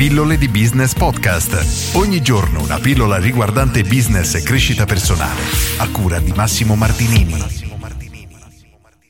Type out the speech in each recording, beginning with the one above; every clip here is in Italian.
Pillole di Business Podcast. Ogni giorno una pillola riguardante business e crescita personale. A cura di Massimo Martinini.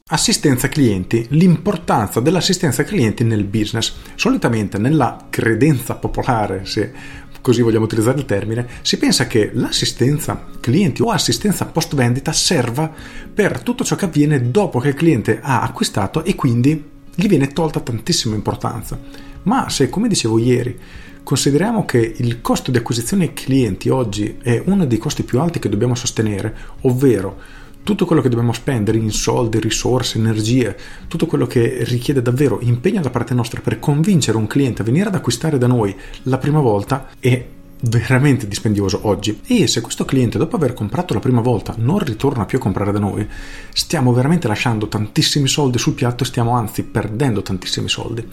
Assistenza clienti, l'importanza dell'assistenza clienti nel business. Solitamente nella credenza popolare, se così vogliamo utilizzare il termine, si pensa che l'assistenza clienti o assistenza post vendita serva per tutto ciò che avviene dopo che il cliente ha acquistato e quindi gli viene tolta tantissima importanza. Ma se, come dicevo ieri, consideriamo che il costo di acquisizione clienti oggi è uno dei costi più alti che dobbiamo sostenere, ovvero tutto quello che dobbiamo spendere in soldi, risorse, energie, tutto quello che richiede davvero impegno da parte nostra per convincere un cliente a venire ad acquistare da noi la prima volta è veramente dispendioso oggi. E se questo cliente dopo aver comprato la prima volta non ritorna più a comprare da noi stiamo veramente lasciando tantissimi soldi sul piatto e stiamo anzi perdendo tantissimi soldi.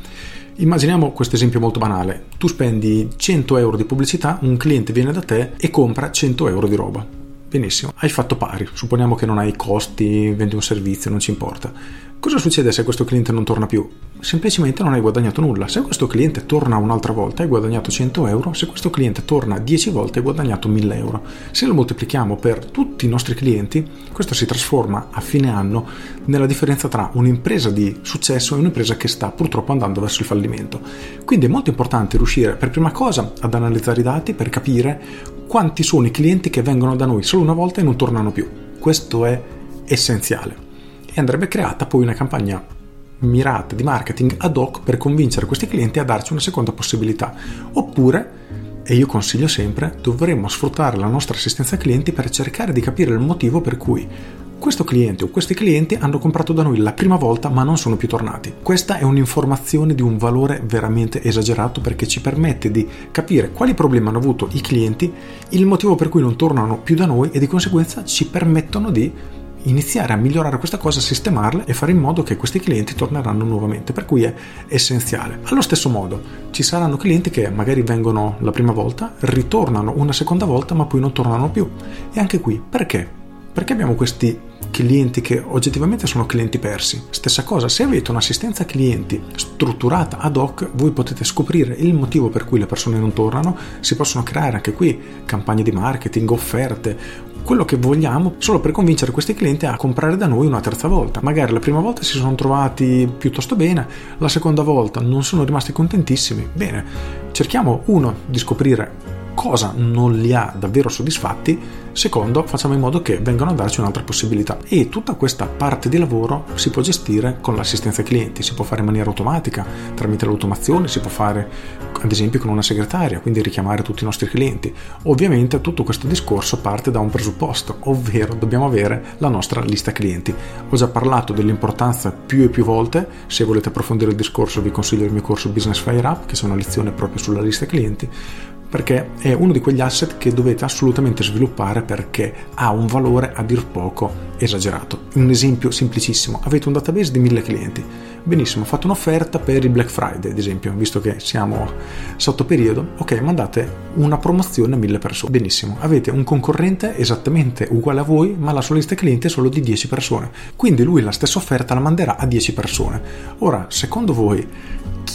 Immaginiamo questo esempio molto banale. Tu spendi 100 euro di pubblicità un cliente viene da te e compra 100 euro di roba benissimo hai fatto pari supponiamo che non hai costi vendi un servizio non ci importa Cosa succede se questo cliente non torna più? Semplicemente non hai guadagnato nulla. Se questo cliente torna un'altra volta hai guadagnato 100 euro, se questo cliente torna 10 volte hai guadagnato 1000 euro. Se lo moltiplichiamo per tutti i nostri clienti, questo si trasforma a fine anno nella differenza tra un'impresa di successo e un'impresa che sta purtroppo andando verso il fallimento. Quindi è molto importante riuscire per prima cosa ad analizzare i dati per capire quanti sono i clienti che vengono da noi solo una volta e non tornano più. Questo è essenziale e andrebbe creata poi una campagna mirata di marketing ad hoc per convincere questi clienti a darci una seconda possibilità. Oppure, e io consiglio sempre, dovremmo sfruttare la nostra assistenza clienti per cercare di capire il motivo per cui questo cliente o questi clienti hanno comprato da noi la prima volta ma non sono più tornati. Questa è un'informazione di un valore veramente esagerato perché ci permette di capire quali problemi hanno avuto i clienti, il motivo per cui non tornano più da noi e di conseguenza ci permettono di iniziare a migliorare questa cosa, sistemarla e fare in modo che questi clienti torneranno nuovamente, per cui è essenziale. Allo stesso modo ci saranno clienti che magari vengono la prima volta, ritornano una seconda volta ma poi non tornano più. E anche qui perché? Perché abbiamo questi clienti che oggettivamente sono clienti persi. Stessa cosa, se avete un'assistenza clienti strutturata ad hoc, voi potete scoprire il motivo per cui le persone non tornano, si possono creare anche qui campagne di marketing, offerte, quello che vogliamo solo per convincere questi clienti a comprare da noi una terza volta. Magari la prima volta si sono trovati piuttosto bene, la seconda volta non sono rimasti contentissimi. Bene, cerchiamo uno di scoprire cosa non li ha davvero soddisfatti, secondo facciamo in modo che vengano a darci un'altra possibilità. E tutta questa parte di lavoro si può gestire con l'assistenza ai clienti, si può fare in maniera automatica, tramite l'automazione, si può fare ad esempio con una segretaria, quindi richiamare tutti i nostri clienti. Ovviamente tutto questo discorso parte da un presupposto, ovvero dobbiamo avere la nostra lista clienti. Ho già parlato dell'importanza più e più volte, se volete approfondire il discorso vi consiglio il mio corso Business Fire Up, che è una lezione proprio sulla lista clienti perché è uno di quegli asset che dovete assolutamente sviluppare perché ha un valore a dir poco esagerato. Un esempio semplicissimo, avete un database di mille clienti, benissimo, fate un'offerta per il Black Friday ad esempio, visto che siamo sotto periodo, ok, mandate una promozione a mille persone, benissimo, avete un concorrente esattamente uguale a voi, ma la sua lista clienti è solo di 10 persone, quindi lui la stessa offerta la manderà a 10 persone. Ora, secondo voi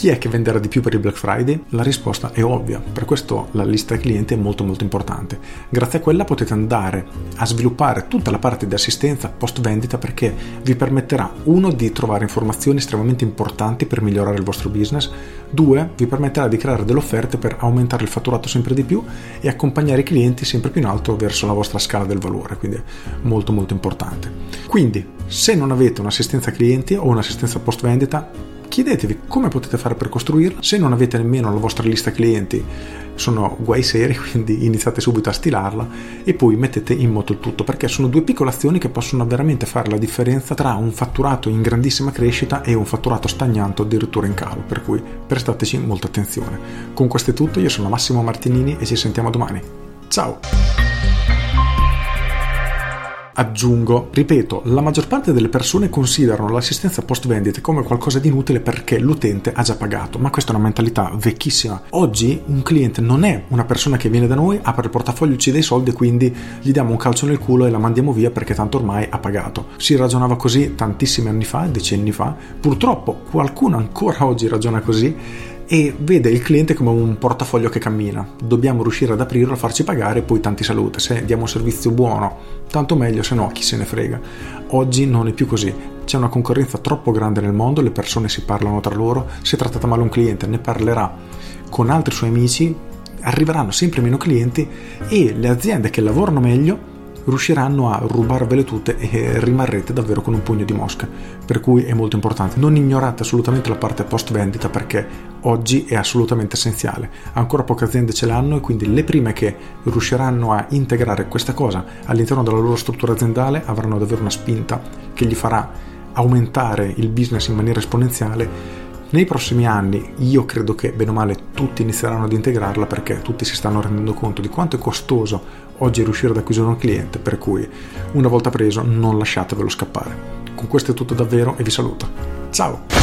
chi è che venderà di più per il Black Friday? La risposta è ovvia, per questo la lista clienti è molto molto importante. Grazie a quella potete andare a sviluppare tutta la parte di assistenza post vendita perché vi permetterà uno di trovare informazioni estremamente importanti per migliorare il vostro business, due vi permetterà di creare delle offerte per aumentare il fatturato sempre di più e accompagnare i clienti sempre più in alto verso la vostra scala del valore, quindi molto molto importante. Quindi, se non avete un'assistenza clienti o un'assistenza post vendita, chiedetevi come potete fare per costruirla. Se non avete nemmeno la vostra lista clienti, sono guai seri, quindi iniziate subito a stilarla e poi mettete in moto il tutto, perché sono due piccole azioni che possono veramente fare la differenza tra un fatturato in grandissima crescita e un fatturato stagnante o addirittura in calo, per cui prestateci molta attenzione. Con questo è tutto, io sono Massimo Martinini e ci sentiamo domani. Ciao! Aggiungo, ripeto, la maggior parte delle persone considerano l'assistenza post vendita come qualcosa di inutile perché l'utente ha già pagato, ma questa è una mentalità vecchissima. Oggi un cliente non è una persona che viene da noi, apre il portafoglio, ci dà i soldi e quindi gli diamo un calcio nel culo e la mandiamo via perché tanto ormai ha pagato. Si ragionava così tantissimi anni fa, decenni fa, purtroppo qualcuno ancora oggi ragiona così e vede il cliente come un portafoglio che cammina. Dobbiamo riuscire ad aprirlo, farci pagare e poi tanti salute. Se diamo un servizio buono, tanto meglio, se no chi se ne frega. Oggi non è più così. C'è una concorrenza troppo grande nel mondo, le persone si parlano tra loro, se trattata male un cliente ne parlerà con altri suoi amici, arriveranno sempre meno clienti e le aziende che lavorano meglio riusciranno a rubarvele tutte e rimarrete davvero con un pugno di mosca. Per cui è molto importante. Non ignorate assolutamente la parte post vendita perché oggi è assolutamente essenziale. Ancora poche aziende ce l'hanno e quindi le prime che riusciranno a integrare questa cosa all'interno della loro struttura aziendale avranno davvero una spinta che gli farà aumentare il business in maniera esponenziale nei prossimi anni io credo che bene o male tutti inizieranno ad integrarla perché tutti si stanno rendendo conto di quanto è costoso oggi riuscire ad acquisire un cliente, per cui una volta preso non lasciatevelo scappare. Con questo è tutto davvero e vi saluto. Ciao!